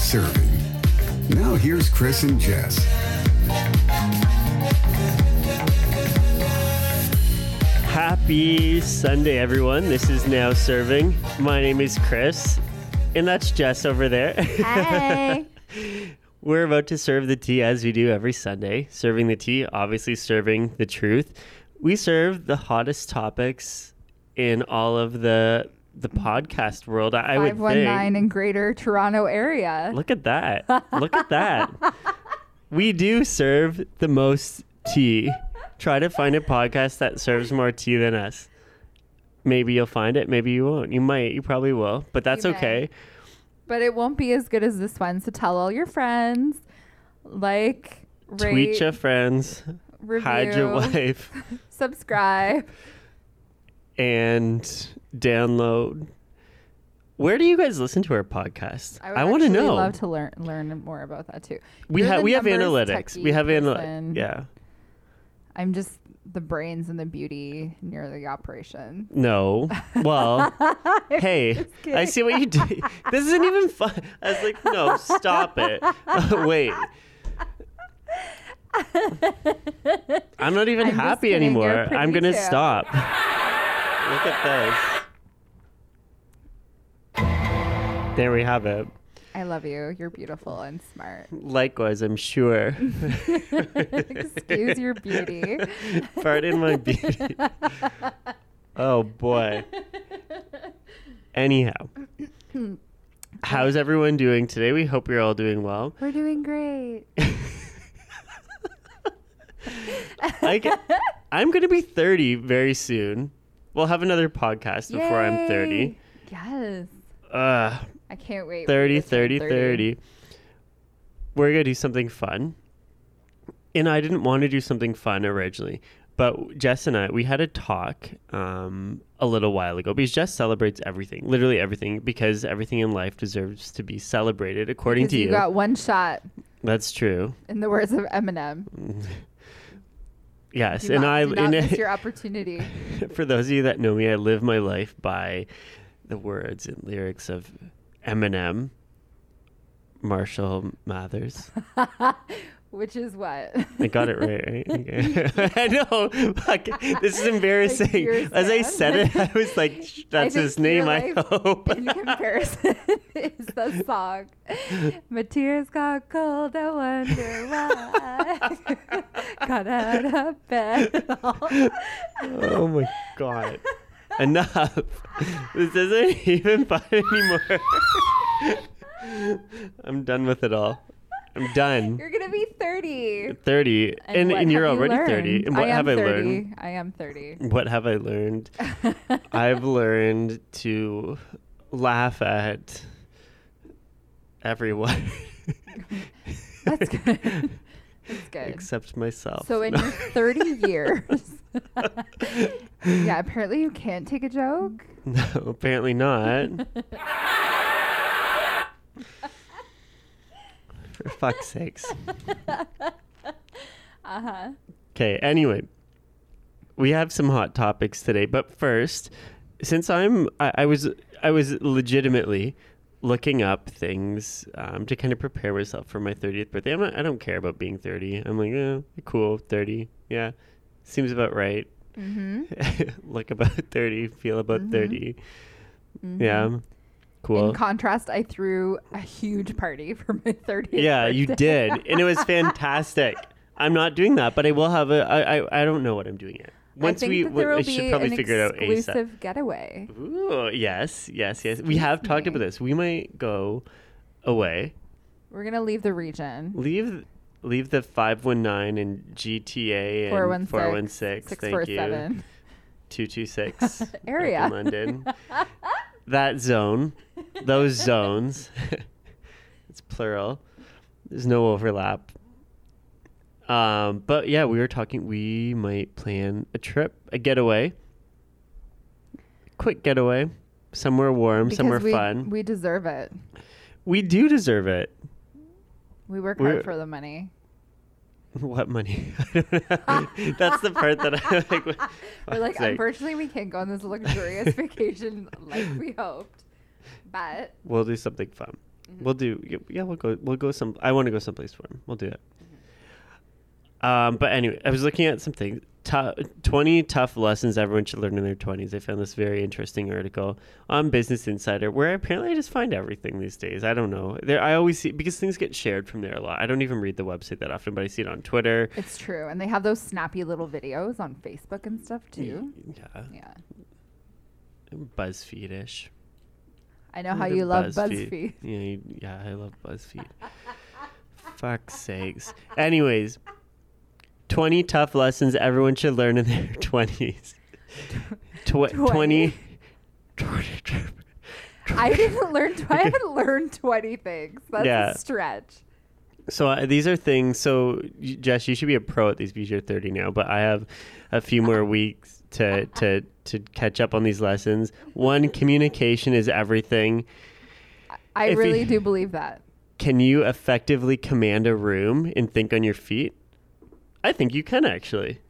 serving. Now here's Chris and Jess. Happy Sunday, everyone. This is Now Serving. My name is Chris, and that's Jess over there. Hey. We're about to serve the tea as we do every Sunday. Serving the tea, obviously serving the truth. We serve the hottest topics in all of the the podcast world. I, I would 519 think. in Greater Toronto area. Look at that. Look at that. We do serve the most tea. Try to find a podcast that serves more tea than us. Maybe you'll find it, maybe you won't. You might, you probably will, but that's You may. okay. But it won't be as good as this one. So tell all your friends, like, rate, Tweet your friends, review, hide your wife, subscribe. and download. Where do you guys listen to our podcast? I, I want to know. love to learn learn more about that too. we have we have analytics. We have analytics. Yeah. I'm just the brains and the beauty near the operation. No. Well, hey, I see what you did. This isn't even fun. I was like, no, stop it. wait. I'm not even I'm happy anymore. I'm going to stop. Look at this. There we have it. I love you. You're beautiful and smart. Likewise, I'm sure. Excuse your beauty. Pardon my beauty. Oh boy. Anyhow, how's everyone doing today? We hope you're all doing well. We're doing great. I get, I'm going to be 30 very soon. We'll have another podcast before I'm 30. Yes. Uh, I can't wait. for 30, you to turn 30, 30. We're going to do something fun. And I didn't want to do something fun originally. But Jess and I, we had a talk um, a little while ago because Jess celebrates everything, literally everything, because everything in life deserves to be celebrated according Because to you you. got one shot, That's true. in the words of Eminem. Yes, Do and not, I, do and miss your opportunity. for those of you that know me, I live my life by the words and lyrics of Eminem, Marshall Mathers. Which is what? I got it right, right? Okay. I know. Fuck. This is embarrassing. your As I said it, I was like, "That's his name." I hope. In comparison, is the song. My tears got cold. I wonder why. got out of bed. oh my god! Enough. This isn't even fun anymore. I'm done with it all. I'm done. You're gonna be 30. 30, and, what and you're already 30. And what I have I 30. learned? I am 30. What have I learned? I've learned to laugh at everyone That's good. That's good. except myself. So in your 30 years, yeah, apparently you can't take a joke. no, apparently not. For fuck's sakes. Uh huh. Okay, anyway, we have some hot topics today, but first, since I'm, I, I was, I was legitimately looking up things um, to kind of prepare myself for my 30th birthday. I'm not, I don't care about being 30. I'm like, eh, cool, 30. Yeah, seems about right. Mm-hmm. Look about 30, feel about Mhm. 30. Yeah, cool. In contrast, I threw a huge party for my 30th. yeah, you did, and it was fantastic. I'm not doing that, but I will have a. I I, I don't know what I'm doing yet. Once we, there will I be should probably an figure it out ASAP. exclusive getaway. Ooh, yes, yes, yes. We have talked about this. We might go away. We're gonna leave the region. Leave leave the 519 and GTA and 416, 416. Thank you. 226 area. London. that zone, those zones. it's plural. There's no overlap. Um, but yeah, we were talking. We might plan a trip, a getaway, quick getaway, somewhere warm, Because somewhere we, fun. We deserve it. We do deserve it. We work We're- hard for the money. What money? That's the part that I like. We're like, unfortunately, we can't go on this luxurious vacation like we hoped. But We'll do something fun. Mm-hmm. We'll do. yeah, Yeah, we'll go. We'll go some. I want to go someplace for him. We'll do it. Um, but anyway, I was looking at something. Tou- 20 tough lessons everyone should learn in their 20s. I found this very interesting article on Business Insider where apparently I just find everything these days. I don't know. There, I always see because things get shared from there a lot. I don't even read the website that often, but I see it on Twitter. It's true. And they have those snappy little videos on Facebook and stuff too. Yeah, Yeah. BuzzFeed-ish. I know how you love BuzzFeed. Yeah, you, yeah, I love BuzzFeed. Fuck's sakes. Anyways, 20 tough lessons everyone should learn in their 20s. Tw- 20. 20 I didn't learn. Tw- I haven't learned twenty things. That's Yeah. a stretch. So uh, these are things. So Jess, you should be a pro at these because you're 30 now. But I have a few more weeks to to to catch up on these lessons. One, communication is everything. I If you- really do believe that. Can you effectively command a room and think on your feet? I think you can actually.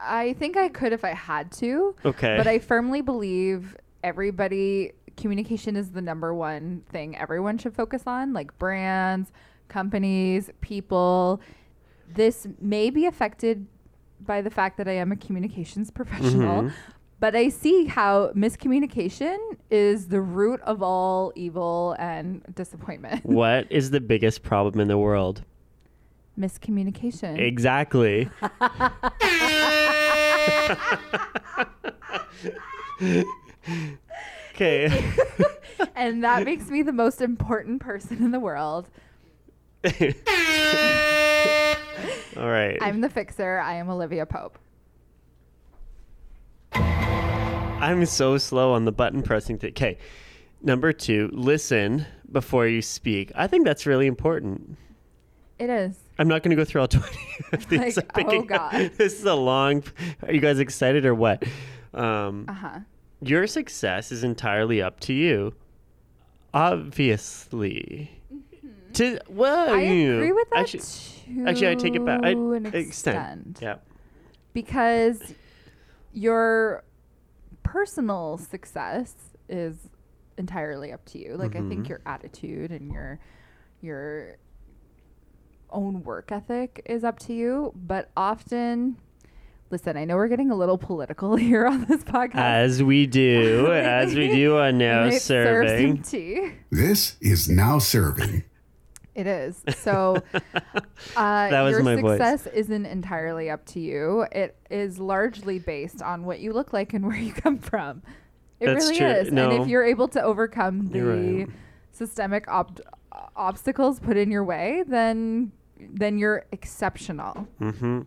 I think I could if I had to. Okay. But I firmly believe everybody communication is the number one thing everyone should focus on, like brands, companies, people. This may be affected by the fact that I am a communications professional, Mhm. but I see how miscommunication is the root of all evil and disappointment. what is the biggest problem in the world? Miscommunication. Exactly. okay. and that makes me the most important person in the world. All right. I'm the fixer. I am Olivia Pope. I'm so slow on the button pressing thing. Okay. Number two, listen before you speak. I think that's really important. It is. I'm not going to go through all 20 of these. Like, oh, God. This is a long. Are you guys excited or what? Um, Uh huh. your success is entirely up to you. Obviously. To well, Mm-hmm. I you agree with that Actually, actually, I take it back. I an extend. extent. Yeah. Because your personal success is entirely up to you. Like I think Mhm. your attitude and your your own work ethic is up to you, but often listen, I know we're getting a little political here on this podcast. As we do, as we do on I now might serve serving. tea. This is now serving. It is. So uh, That was your my voice. success isn't entirely up to you. It is largely based on what you look like and where you come from. It That's really true. is. And if you're able to overcome the right. systemic ob- obstacles put in your way, then then you're exceptional. hmm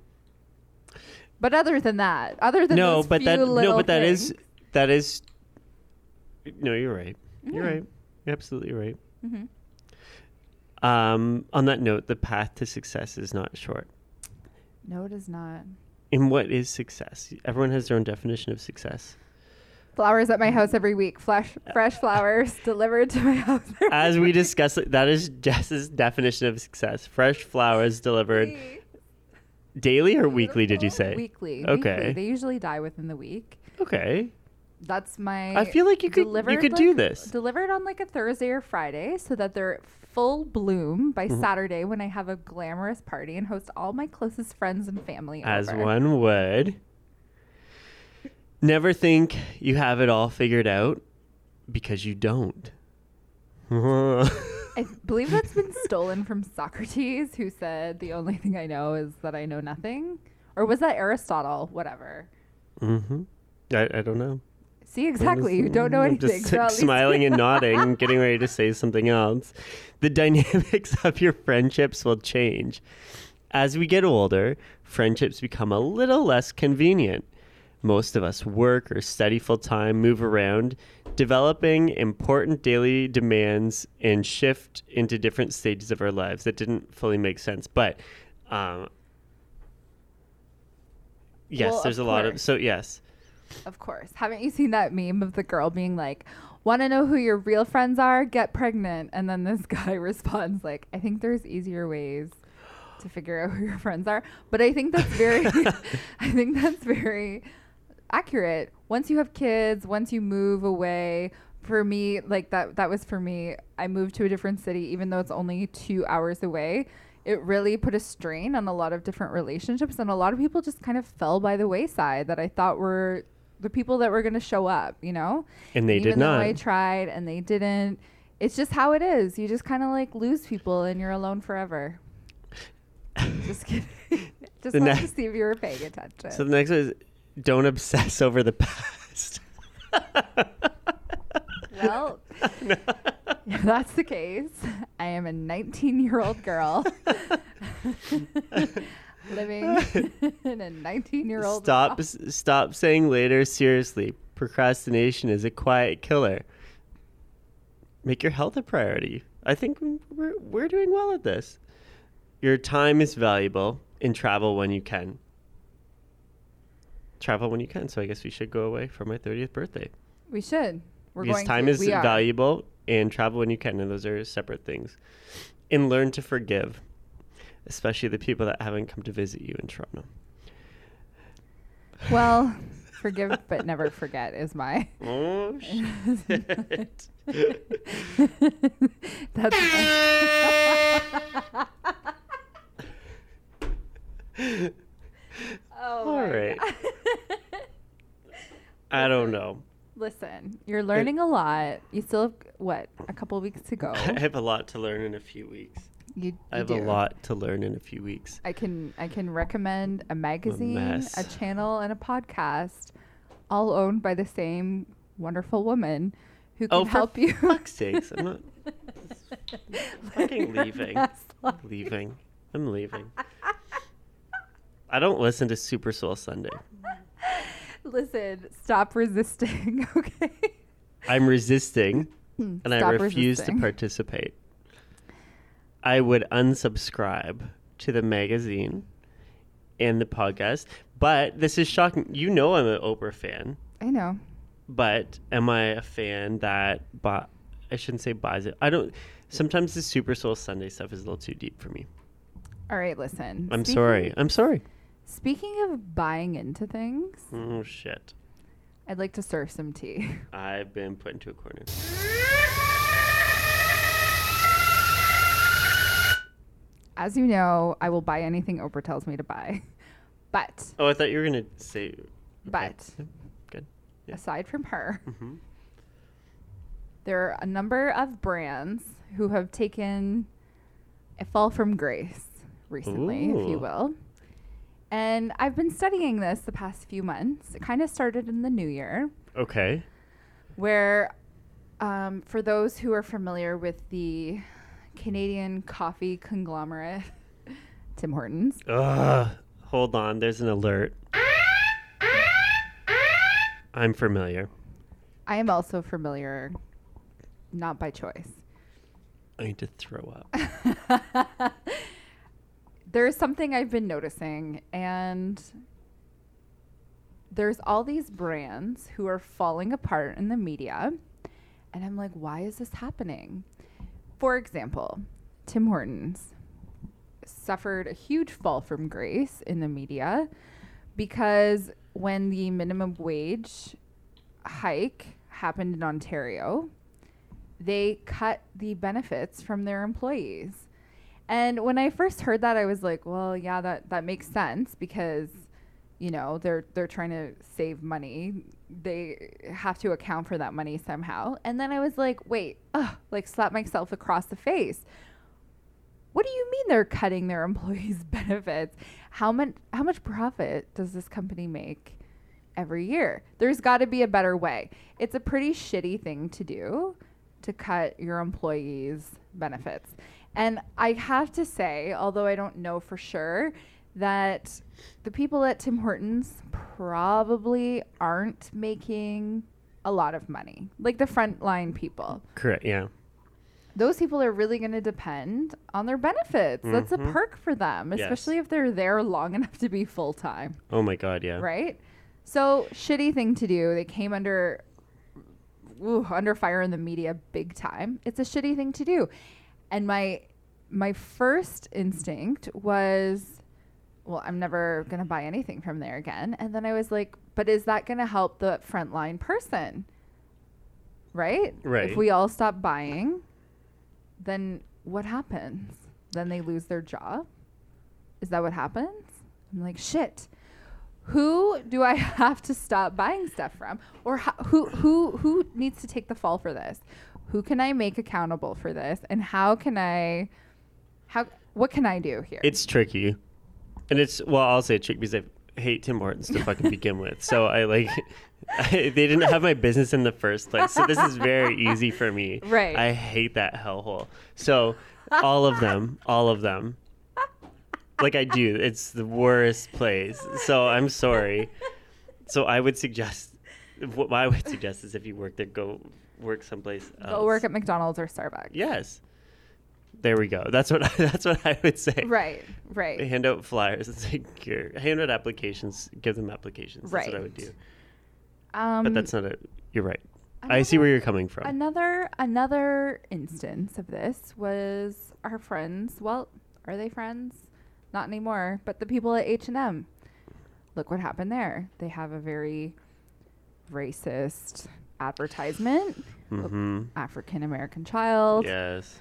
But other than that, other than No, but that no, but that is things- that is. No, you're right. You're Mhm. right. You're absolutely right. Mhm. Um, on that note, the path to success is not short. no, it is not. And what is success? Everyone has their own definition of success. Flowers at my house every week. Fresh, fresh flowers delivered to my house. As we discussed, that is Jess's definition of success. Fresh flowers delivered daily or weekly, did you say? Weekly. Okay. weekly. They usually die within the week. Okay. That's my. I feel like you could you could do this. Delivered on like a Thursday or Friday, so that they're full bloom by Mm-hmm. Saturday when I have a glamorous party and host all my closest friends and family. As over. one would. Never think you have it all figured out because you don't. I believe that's been stolen from Socrates, who said, "The only thing I know is that I know nothing." Or was that Aristotle? Whatever. hmm I, I don't know. See, exactly. You don't know anything. Just so smiling and nodding, getting ready to say something else. The dynamics of your friendships will change. As we get older, friendships become a little less convenient. Most of us work or study full time, move around, developing important daily demands, and shift into different stages of our lives. That didn't fully make sense, but um, yes, Well, there's a of lot of so yes. Of course. Haven't you seen that meme of the girl being like, "Want to know who your real friends are? Get pregnant." And then this guy responds like, "I think there's easier ways to figure out who your friends are." But I think that's very I think that's very accurate. Once you have kids, once you move away for me, like that that was for me. I moved to a different city, even though it's only two hours away. It really put a strain on a lot of different relationships, and a lot of people just kind of fell by the wayside that I thought were the people that were going to show up. You know, And they did not. I tried and they didn't. It's just how it is. You just kind of like lose people, and you're alone forever. just kidding. just wanted ne- to see if you were paying attention. So the next one is don't obsess over the past. Well, if that's the case. I am a 19 year old girl living in a 19 year old. Stop s- stop saying later seriously. Procrastination is a quiet killer. Make your health a priority. I think we're we're doing well at this. Your time is valuable and travel when you can. Travel when you can. So I guess we should go away for my 30th birthday. We should. We're because going time to. is we are. valuable and travel when you can and those are separate things and learn to forgive especially the people that haven't come to visit you in toronto Well, forgive but never forget is my. oh shit That's. oh. all right i don't know Listen, you're learning a lot. You still have what a couple weeks to go. i have a lot to learn in a few weeks You, i have do. a lot to learn in a few weeks I can I can recommend a magazine, a, mess. channel, and a podcast, all owned by the same wonderful woman who can oh for help you. fuck's sakes i'm not fucking leaving. leaving i'm leaving i don't listen to super soul sunday Listen, stop resisting, okay? i'm resisting hmm, and I refuse resisting. to participate. I would unsubscribe to the magazine and the podcast. But this is shocking. You know I'm an Oprah fan, I know. but am I a fan that bought I shouldn't say buys it. I don't sometimes the Super Soul Sunday stuff is a little too deep for me. All right, listen. I'm Speaking- sorry. I'm sorry. Speaking of buying into things, Oh shit. I'd like to serve some tea. I've been put into a corner. As you know, I will buy anything Oprah tells me to buy. But, Oh, I thought you were gonna say but, Good. Yeah. aside from her, hmm there are a number of brands who have taken a fall from grace recently, if you will. And I've been studying this the past few months. It kind of started in the new year, Okay. where, um, for those who are familiar with the Canadian coffee conglomerate, Tim Hortons, Ugh. Hold on. There's an alert. I'm familiar. I am also familiar, not by choice. I need to throw up. there's something I've been noticing, and there's all these brands who are falling apart in the media. And I'm like, why is this happening? For example, Tim Hortons suffered a huge fall from grace in the media because when the minimum wage hike happened in Ontario, they cut the benefits from their employees. And when I first heard that, I was like, well, yeah, that, that makes sense because, you know, they're they're trying to save money. They have to account for that money somehow. And then I was like, wait, ugh, like slap myself across the face. What do you mean they're cutting their employees' benefits? How much how much profit does this company make every year? There's got to be a better way. It's a pretty shitty thing to do to cut your employees' benefits. And I have to say, although I don't know for sure, that the people at Tim Hortons probably aren't making a lot of money. Like the frontline people. Correct. Yeah. Those people are really going to depend on their benefits. That's a mm-hmm. perk for them, Yes. especially if they're there long enough to be full time Oh my God. Yeah. right? So shitty thing to do. They came under ooh, under fire in the media big time. It's a shitty thing to do. And my my first instinct was well, I'm never going to buy anything from there again. And then I was like, but is that going to help the frontline person? right? Right. If we all stop buying, then what happens? Then they lose their job? Is that what happens? I'm like, shit. Who do I have to stop buying stuff from? Or ho- who who who needs to take the fall for this? Who can I make accountable for this? And how can I how what can I do here? It's tricky, and it's well, I'll say tricky because I hate Tim Hortons to fucking begin with. So I like, I, they didn't have my business in the first place. So this is very easy for me. Right. I hate that hellhole. So all of them, all of them. Like I do, it's the worst place. So I'm sorry. So I would suggest, what I would suggest is if you work there, go work someplace else. Go work at McDonald's or Starbucks. Yes. There we go. That's what I, that's what I would say. Right, They right. hand out flyers. It's like here, hand out applications. Give them applications. That's what I would do. Um, But that's not it. You're right. I see where you're coming from. Another another instance of this was our friends. Well, are they friends? Not anymore. But the people at H and M. Look what happened there. They have a very racist advertisement. hmm African American child Yes.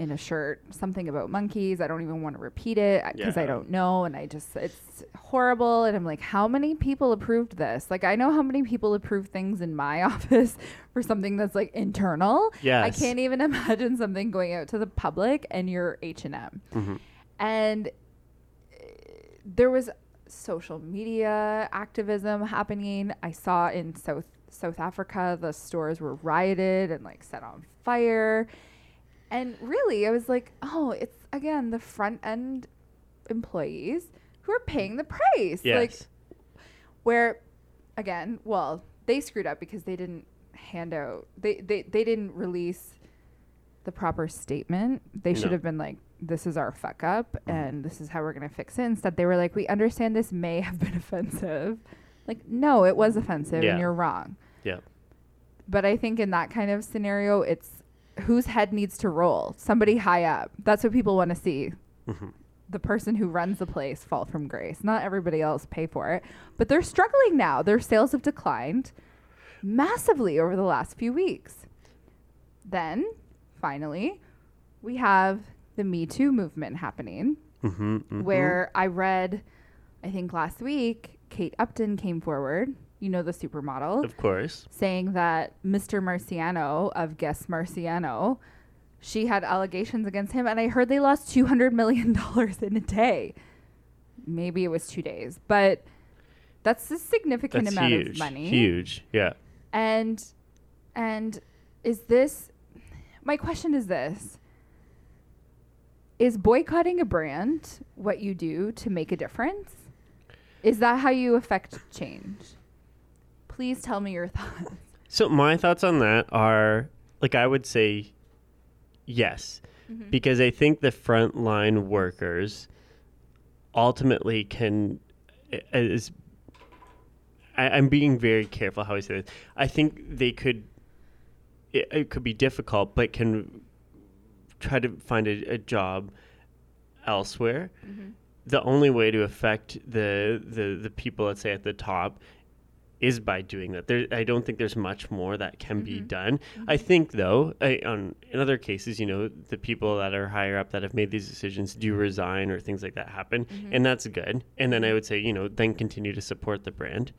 In a shirt, something about monkeys. I don't even want to repeat it because I don't know. And I just, it's horrible. And I'm like, how many people approved this? Like, I know how many people approve things in my office for something that's like internal. I can't even imagine something going out to the public and you're H&M. hmm And uh, there was social media activism happening. I saw in South South Africa the stores were rioted and like set on fire. And really, I was like, oh, it's again the front end employees who are paying the price. Yes. Like where again, well, they screwed up because they didn't hand out they they, they didn't release the proper statement. They should have been like, this is our fuck up mm-hmm. and this is how we're going to fix it. Instead, they were like, we understand this may have been offensive. Like, no, it was offensive Yeah. and you're wrong. Yeah. But I think in that kind of scenario, it's whose head needs to roll? Somebody high up. That's what people want to see. hmm The person who runs the place fall from grace. Not everybody else pay for it. But they're struggling now. Their sales have declined massively over the last few weeks. Then, finally, we have the Me Too movement happening, hmm hmm where I read, I think last week, Kate Upton came forward, you know, the supermodel, Of course. saying that Mr. Marciano of Guess Marciano, she had allegations against him, and I heard they lost $200 million in a day. Maybe it was two days, but that's a significant That's amount huge. of money Huge. Yeah. and and is this my question is this is boycotting a brand what you do to make a difference is that how you affect change please tell me your thoughts So my thoughts on that are like I would say yes. Mm-hmm. Because I think the frontline workers ultimately can is I, I'm being very careful how I say this. I think they could it, it could be difficult, but can try to find a, a job elsewhere. Mm-hmm. The only way to affect the, the the people, let's say at the top, is by doing that. There, I don't think there's much more that can be mm-hmm. done. I mm-hmm. think, though, I, on in other cases, you know, the people that are higher up that have made these decisions do mm-hmm. resign or things like that happen, and that's good. And then I would say, you know, then continue to support the brand.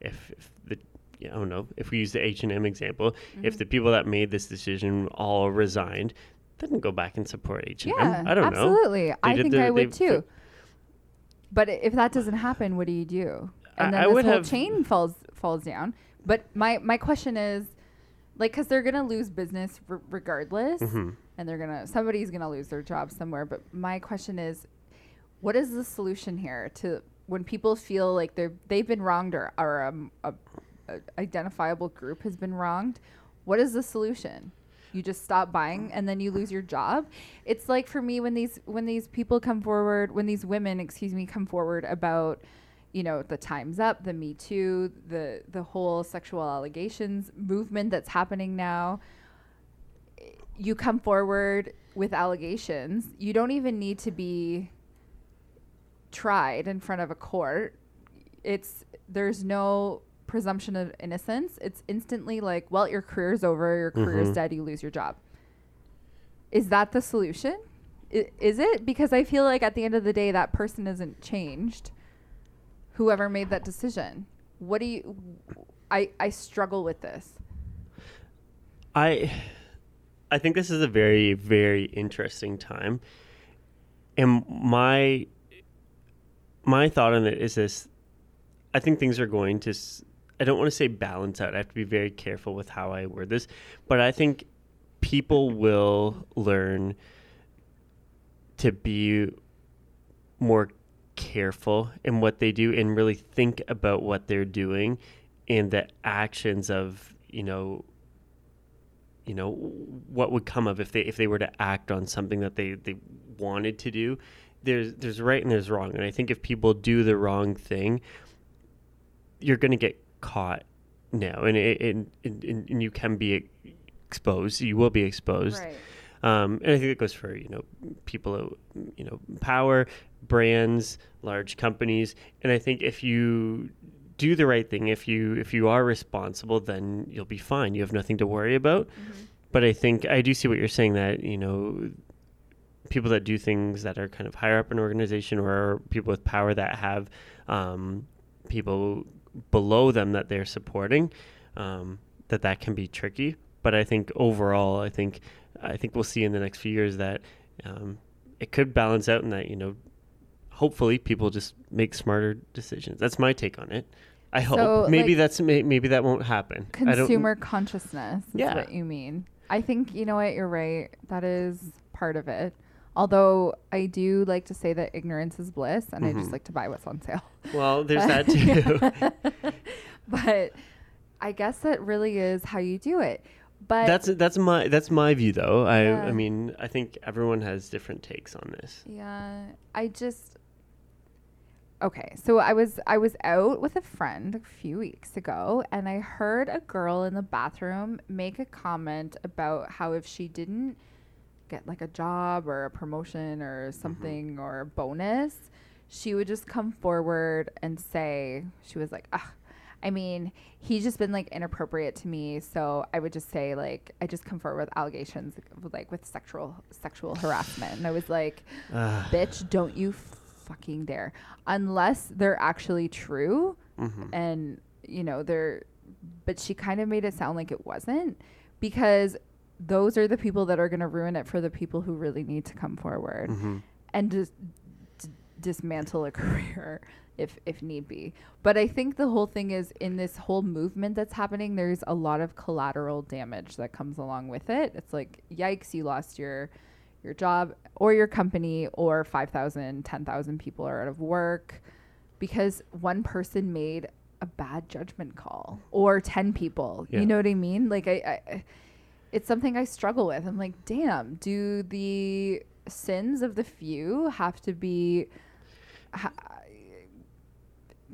If, if the I don't know if we use the H and M example, if the people that made this decision all resigned, then go back and support H and yeah M. I don't know. absolutely i think their- i would they've- too but if that doesn't happen what do you do and then I this whole have- chain falls falls down. But my my question is like because they're gonna lose business r- regardless Mhm. and they're gonna somebody's gonna lose their job somewhere. But my question is what is the solution here to when people feel like they're they've been wronged or, or um, a, a identifiable group has been wronged? What is the solution? You just stop buying and then you lose your job? It's like for me when these when these people come forward when these women excuse me come forward about you know the times up the me too the the whole sexual allegations movement that's happening now you come forward with allegations you don't even need to be tried in front of a court it's there's no presumption of innocence, it's instantly like, well, your career's over, your career's Mhm. dead, you lose your job. Is that the solution? I- Is it? Because I feel like at the end of the day, that person isn't changed. Whoever made that decision. What do you? I I struggle with this. I I think this is a very very interesting time. And my my thought on it is this I think things are going to I don't want to say balance out. I have to be very careful with how I word this, but I think people will learn to be more careful in what they do and really think about what they're doing and the actions of, you know, you know what would come of if they if they were to act on something that they they wanted to do. There's there's right and there's wrong. And i think if people do the wrong thing you're going to get caught now. And it, and, and and you can be exposed. You will be exposed um, and I think it goes for you know people, you know, power, brands, large companies, and I think if you do the right thing, if you if you are responsible, then you'll be fine. You have nothing to worry about. But I think I do see what you're saying that you know people that do things that are kind of higher up in an organization or people with power that have um, people below them that they're supporting um, that that can be tricky but i think overall i think i think we'll see in the next few years that um, it could balance out and that you know hopefully people just make smarter decisions that's my take on it i hope So, maybe like- that's may, maybe that won't happen Consumer consciousness is Yeah. what you mean. I think you know what you're right. That is part of it. Although I do like to say that ignorance is bliss, and I just Mhm. like to buy what's on sale. well there's that too but I guess that really is how you do it. But that's that's my that's my view though. I Yeah. i mean i think everyone has different takes on this. Yeah, I just Okay, so I was I was out with a friend a few weeks ago and I heard a girl in the bathroom make a comment about how if she didn't get like a job or a promotion or something or a bonus, she would just come forward and say she was like, "Ah, I mean, he's just been like inappropriate to me, so I would just say like I just come forward with allegations like with sexual sexual harassment." And I was like, bitch, don't you fucking dare. Unless they're actually true mhm. and, you know, they're, but she kind of made it sound like it wasn't because those are the people that are going to ruin it for the people who really need to come forward Mhm. and just dismantle a career if if need be. But I think the whole thing is in this whole movement that's happening there's a lot of collateral damage that comes along with it. It's like yikes you lost your your job or your company or 5,000, 10,000 people are out of work because one person made a bad judgment call or 10 people. Yeah. You know what I mean? Like I, I it's something I struggle with. I'm like, damn, do the sins of the few have to be ha-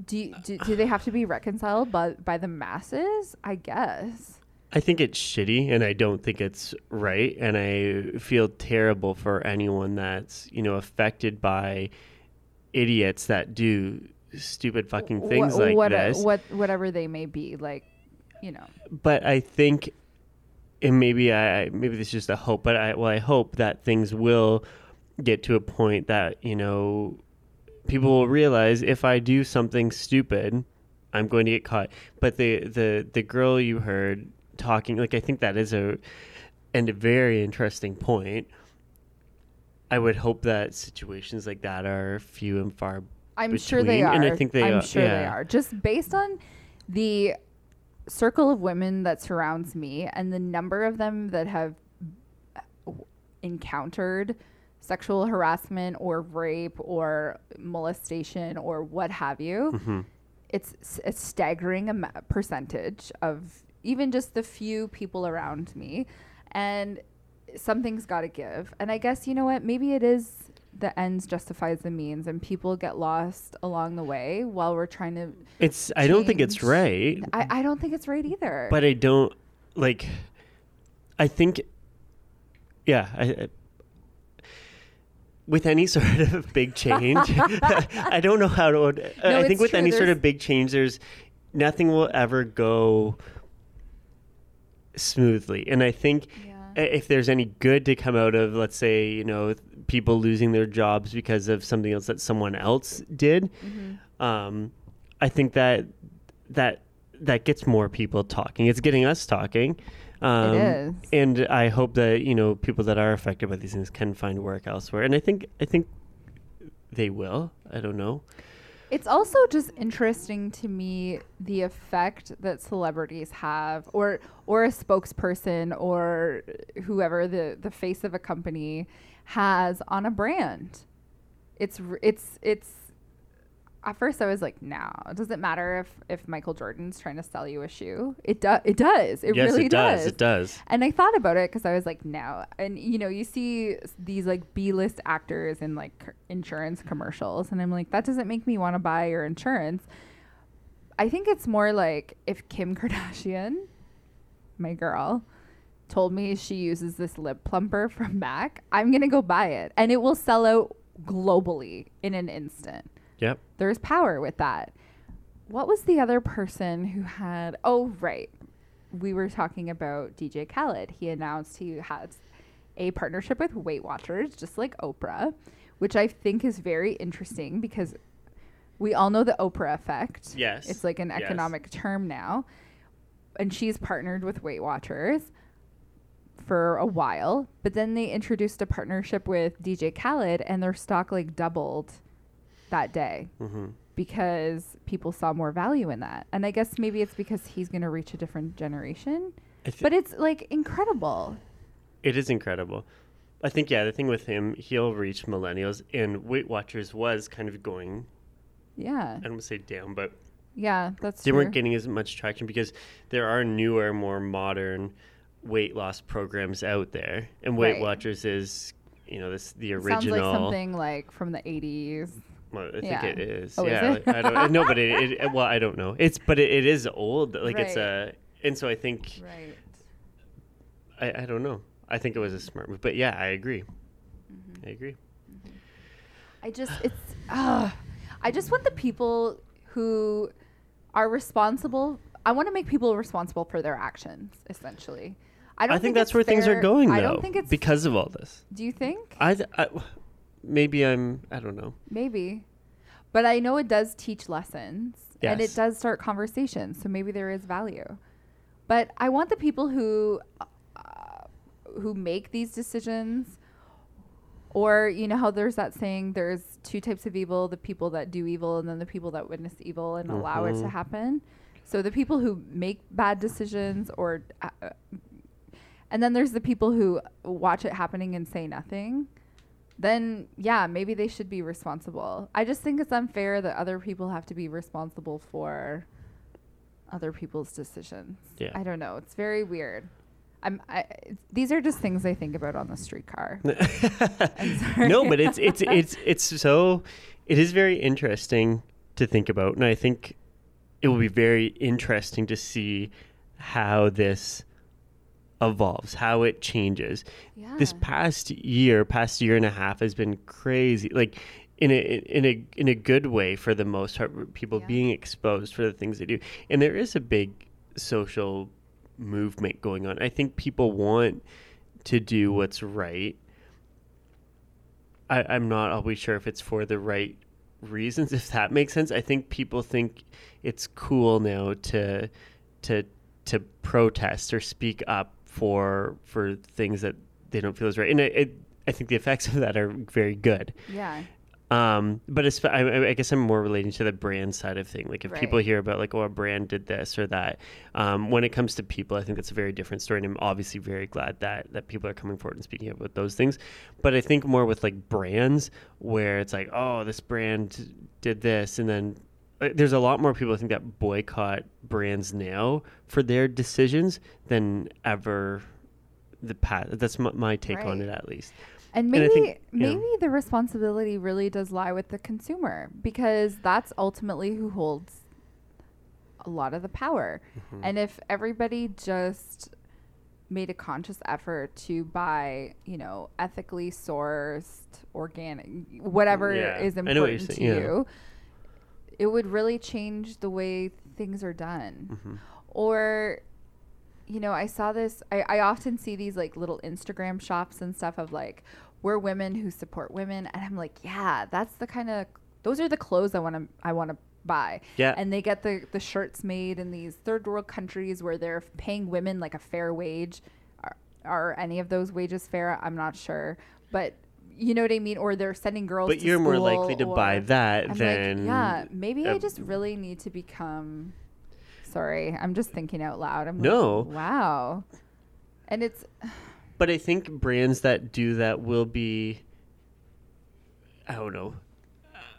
do, you- do, do they have to be reconciled by, by the masses? I guess. I think it's shitty and I don't think it's right and I feel terrible for anyone that's, you know, affected by idiots that do stupid fucking things Wha- like what, this. what whatever they may be, like, you know. but I think and maybe I maybe this is just a hope, but I well I hope that things will get to a point that, you know, people will realize if I do something stupid, I'm going to get caught. But the the the girl you heard talking like I think that is a and a very interesting point. I would hope that situations like that are few and far I'm sure they are. and I think they I'm are- sure they are. Just based on the circle of women that surrounds me and the number of them that have encountered sexual harassment or rape or molestation or what have you, Mhm. it's s- a staggering am- percentage of even just the few people around me. And something's got to give. And I guess, you know what? Maybe it is the ends justifies the means and people get lost along the way while we're trying to. It's I don't think it's right. I, I don't think it's right either. but I don't like. I think, yeah, I, I- with any sort of big change, I don't know how to. No, I think with true, any sort of big change, there's nothing will ever go smoothly. And I think Yeah. if there's any good to come out of, let's say, you know, people losing their jobs because of something else that someone else did, Mm-hmm. um, I think that that that gets more people talking. It's getting us talking. Um, is. and I hope that you know people that are affected by these things can find work elsewhere. And I think I think they will. I don't know. It's also just interesting to me the effect that celebrities have, or or a spokesperson, or whoever the the face of a company has on a brand. It's it's it's. At first, I was like, "No, it doesn't matter if if Michael Jordan's trying to sell you a shoe. It does. It does. It yes, really it does. It does. and I thought about it because I was like, no. And you know, you see these like B-list actors in like insurance commercials, and I'm like, that doesn't make me want to buy your insurance. I think it's more like if Kim Kardashian, my girl, told me she uses this lip plumper from MAC, I'm gonna go buy it, and it will sell out globally in an instant Yep. there's power with that. What was the other person who had? Oh, right. We were talking about DJ Khaled. He announced he has a partnership with Weight Watchers, just like Oprah, which I think is very interesting because we all know the Oprah effect. Yes. It's like an Yes. economic term now. And she's partnered with Weight Watchers for a while, but then they introduced a partnership with DJ Khaled and their stock like doubled that day hmm because people saw more value in that. And I guess maybe it's because he's going to reach a different generation. I thi- But it's like incredible. It is incredible. I think yeah, the thing with him, he'll reach millennials, and Weight Watchers was kind of going. Yeah. I don't want to say down, but Yeah, that's they true. weren't getting as much traction because there are newer, more modern weight loss programs out there, and Weight Right. Watchers is, you know, this the Sounds original. like something like from the 80s. Well, I think Yeah. it is. Oh, is yeah, it? like, I don't no, but it, it, well, I don't know. It's but it, it is old. Like it's a, and so I think Right. I, I don't know. I think it was a smart move, but yeah, I agree. Mm-hmm. I agree. I just it's uh, I just want the people who are responsible. I want to make people responsible for their actions. Essentially, I don't I think, it's that's where things are going. Though, I don't think it's. because of all this. do you think? I, I maybe I'm. I don't know. Maybe, but I know it does teach lessons and it does start conversations. So maybe there is value. But I want the people who uh, who make these decisions. Or you know how there's that saying there's two types of evil, the people that do evil and then the people that witness evil and allow it to Mhm. happen. So the people who make bad decisions or uh, uh, and then there's the people who watch it happening and say nothing. Then yeah, maybe they should be responsible. I just think it's unfair that other people have to be responsible for other people's decisions. Yeah. I don't know. It's very weird. I'm I, these are just things I think about on the streetcar. no, but it's it's it's it's so it is very interesting to think about, and I think it will be very interesting to see how this evolves, how it changes. Yeah. This past year, past year and a half has been crazy. Like in a in a in a good way for the most part, people Yeah. being exposed for the things they do, and there is a big social movement going on. I think people want to do what's right. I, I'm not always sure if it's for the right reasons, if that makes sense. I think people think it's cool now to to to protest or speak up for for things that they don't feel is right, and it, it, I think the effects of that are very good. yeah. Um, but it's, I, I- guess I'm more relating to the brand side of thing. Like if people hear about like, oh, a brand did this or that. Um, when it comes to people, I think that's a very different story, and I'm obviously very glad that that people are coming forward and speaking up about those things. But I think more with like brands, where it's like, oh, this brand did this, and then there's a lot more people I think that boycott brands now for their decisions than ever the past. That's my, my take on it, at least. And And I maybe know- maybe the responsibility really does lie with the consumer because that's ultimately who holds a lot of the power. Mm-hmm. And if everybody just made a conscious effort to buy, you know, ethically sourced, organic, whatever Yeah, is I know what important to yeah. you, it would really change the way things are done. Mm-hmm. Or, you know, I saw this. I, I often see these like little Instagram shops and stuff of like, we're women who support women, and I'm like, yeah, that's the kind of those are the clothes I want to I want to buy. Yeah. And they get the the shirts made in these third world countries where they're paying women like a fair wage. Are, are any of those wages fair? I'm not sure, but you know what I mean. Or they're sending girls. But to you're more likely to buy that I'm than like, yeah, maybe I a- just really need to become. Sorry, I'm just thinking out loud. I'm No. like, wow, and it's But I think brands that do that will be. I don't know.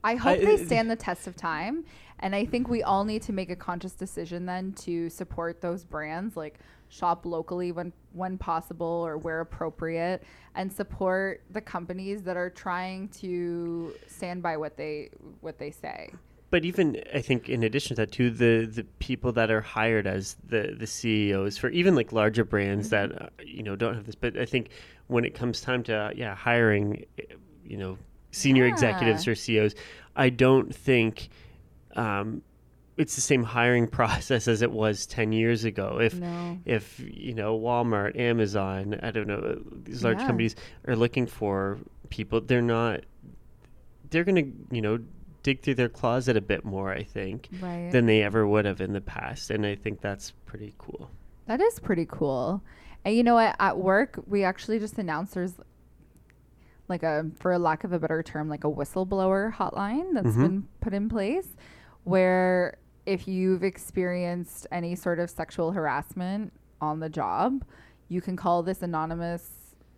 I hope I- they uh, stand the test of time. And I think we all need to make a conscious decision then to support those brands, like shop locally when when possible or where appropriate, and support the companies that are trying to stand by what they what they say. But even I think in addition to that too, the the people that are hired as the the CEOs for even like larger brands Mm-hmm. that uh, you know don't have this. But I think when it comes time to uh, yeah hiring, eh, you know, senior executives or CEOs, I don't think. Um, it's the same hiring process as it was 10 years ago. If No. if you know Walmart, Amazon, I don't know these large Yeah. companies are looking for people, they're not. They're gonna you know dig through their closet a bit more, I think, Right. than they ever would have in the past, and I think that's pretty cool. That is pretty cool. And you know what? At work, we actually just announced there's like a, for a lack of a better term, like a whistleblower hotline that's Mhm. been put in place where if you've experienced any sort of sexual harassment on the job, you can call this anonymous.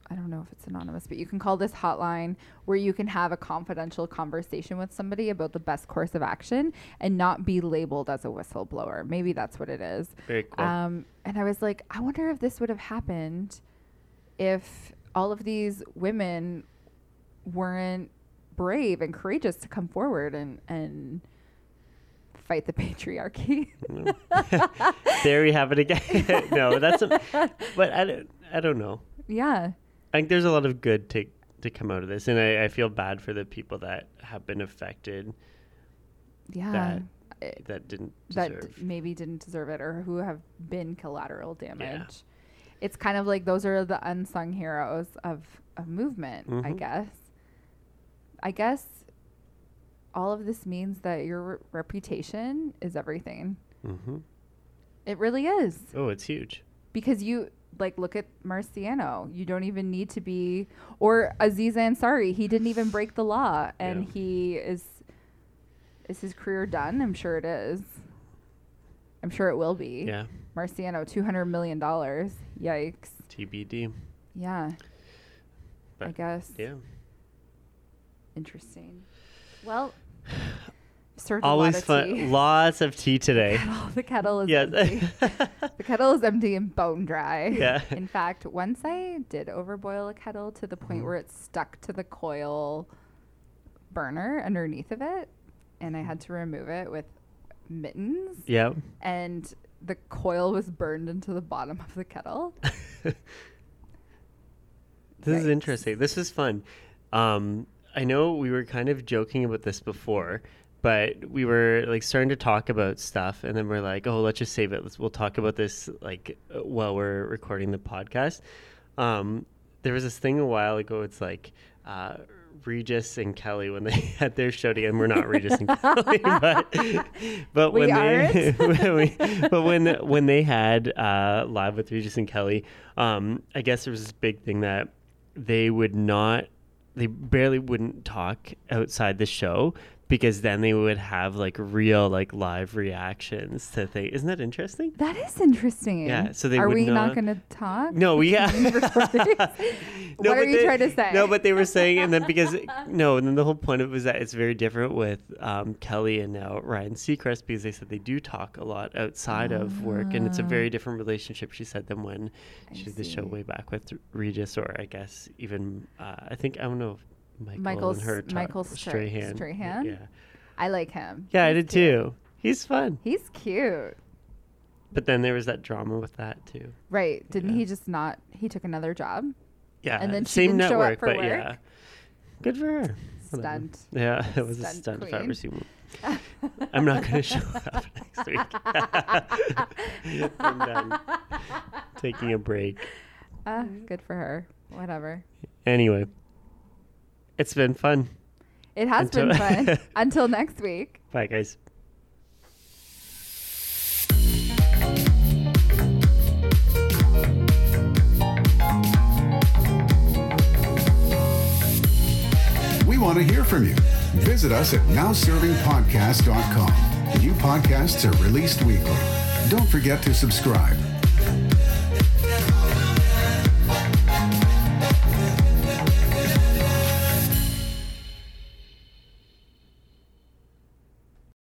I don't know if it's anonymous, but you can call this hotline where you can have a confidential conversation with somebody about the best course of action and not be labeled as a whistleblower. Maybe that's what it is. Cool. Um, and I was like, I wonder if this would have happened if all of these women weren't brave and courageous to come forward and, and fight the patriarchy. there we have it again. no, that's a, but I don't, I don't know. yeah. I think there's a lot of good to to come out of this, and I, I feel bad for the people that have been affected Yeah. that Eh, that didn't that d- maybe didn't deserve it or who have been collateral damage. It's kind of like those are the unsung heroes of, of movement, I Mhm. guess. I guess all of this means that your re- reputation is everything. hmm It really is. Oh, it's huge. Because you like look at Marciano. You don't even need to be or Aziz Ansari. He didn't even break the law and Yeah. he is is his career done? I'm sure it is. I'm sure it will be. Yeah, Marciano, two hundred million dollars. Yikes. TBD. Yeah. I guess. Yeah, Interesting. Well, served always fun. tea. Lots of tea today. the kettle is yeah, empty. the kettle is empty and bone dry. Yeah. In fact, once I did overboil a kettle to the point Mhm. where it stuck to the coil burner underneath of it, and I had to remove it with mittens, yeah. and the coil was burned into the bottom of the kettle. This is interesting. This is fun. Um, I know we were kind of joking about this before, but we were like starting to talk about stuff, and then we're like, "Oh, let's just save it. Let's, we'll talk about this like while we're recording the podcast." Um, there was this thing a while ago. It's like uh, Regis and Kelly when they had their show together. and We're not Regis and Kelly, but but We when they when we, but when when they had uh, live with Regis and Kelly, um, I guess there was this big thing that they would not, they barely wouldn't talk outside the show because then they would have like real like live reactions to things. Isn't that interesting? That is interesting. Yeah, so they are we not, not- going to talk? No, yeah. Recordings? No, what are you they- trying to say? No, but they were saying, and then because no, and then the whole point of it was that it's very different with um, Kelly and now Ryan Seacrest because they said they do talk a lot outside of work, and it's a Ah. very different relationship. She said than when I she did the show way back with Regis, or I guess even uh, I think I don't know. Michael Michael and her S- Michael Stra- Strahan. Strahan? Yeah, I like him. yeah, I did cute. too. He's fun, He's cute. but then there was that drama with that too. Right. Didn't Yeah. he just not he took another job? Yeah, And then she same didn't show up network, for but work? yeah, good for her. Stunt. Yeah, it was a Stunt stunt if I ever queen. seen one. I'm not going to show up next week. I'm done taking a break. Ah, good for her. Whatever. Anyway, it's been fun. It has Until- been fun. Until next week. Bye, guys. We want to hear from you. Visit us at nowservingpodcast.com. New podcasts are released weekly. Don't forget to subscribe.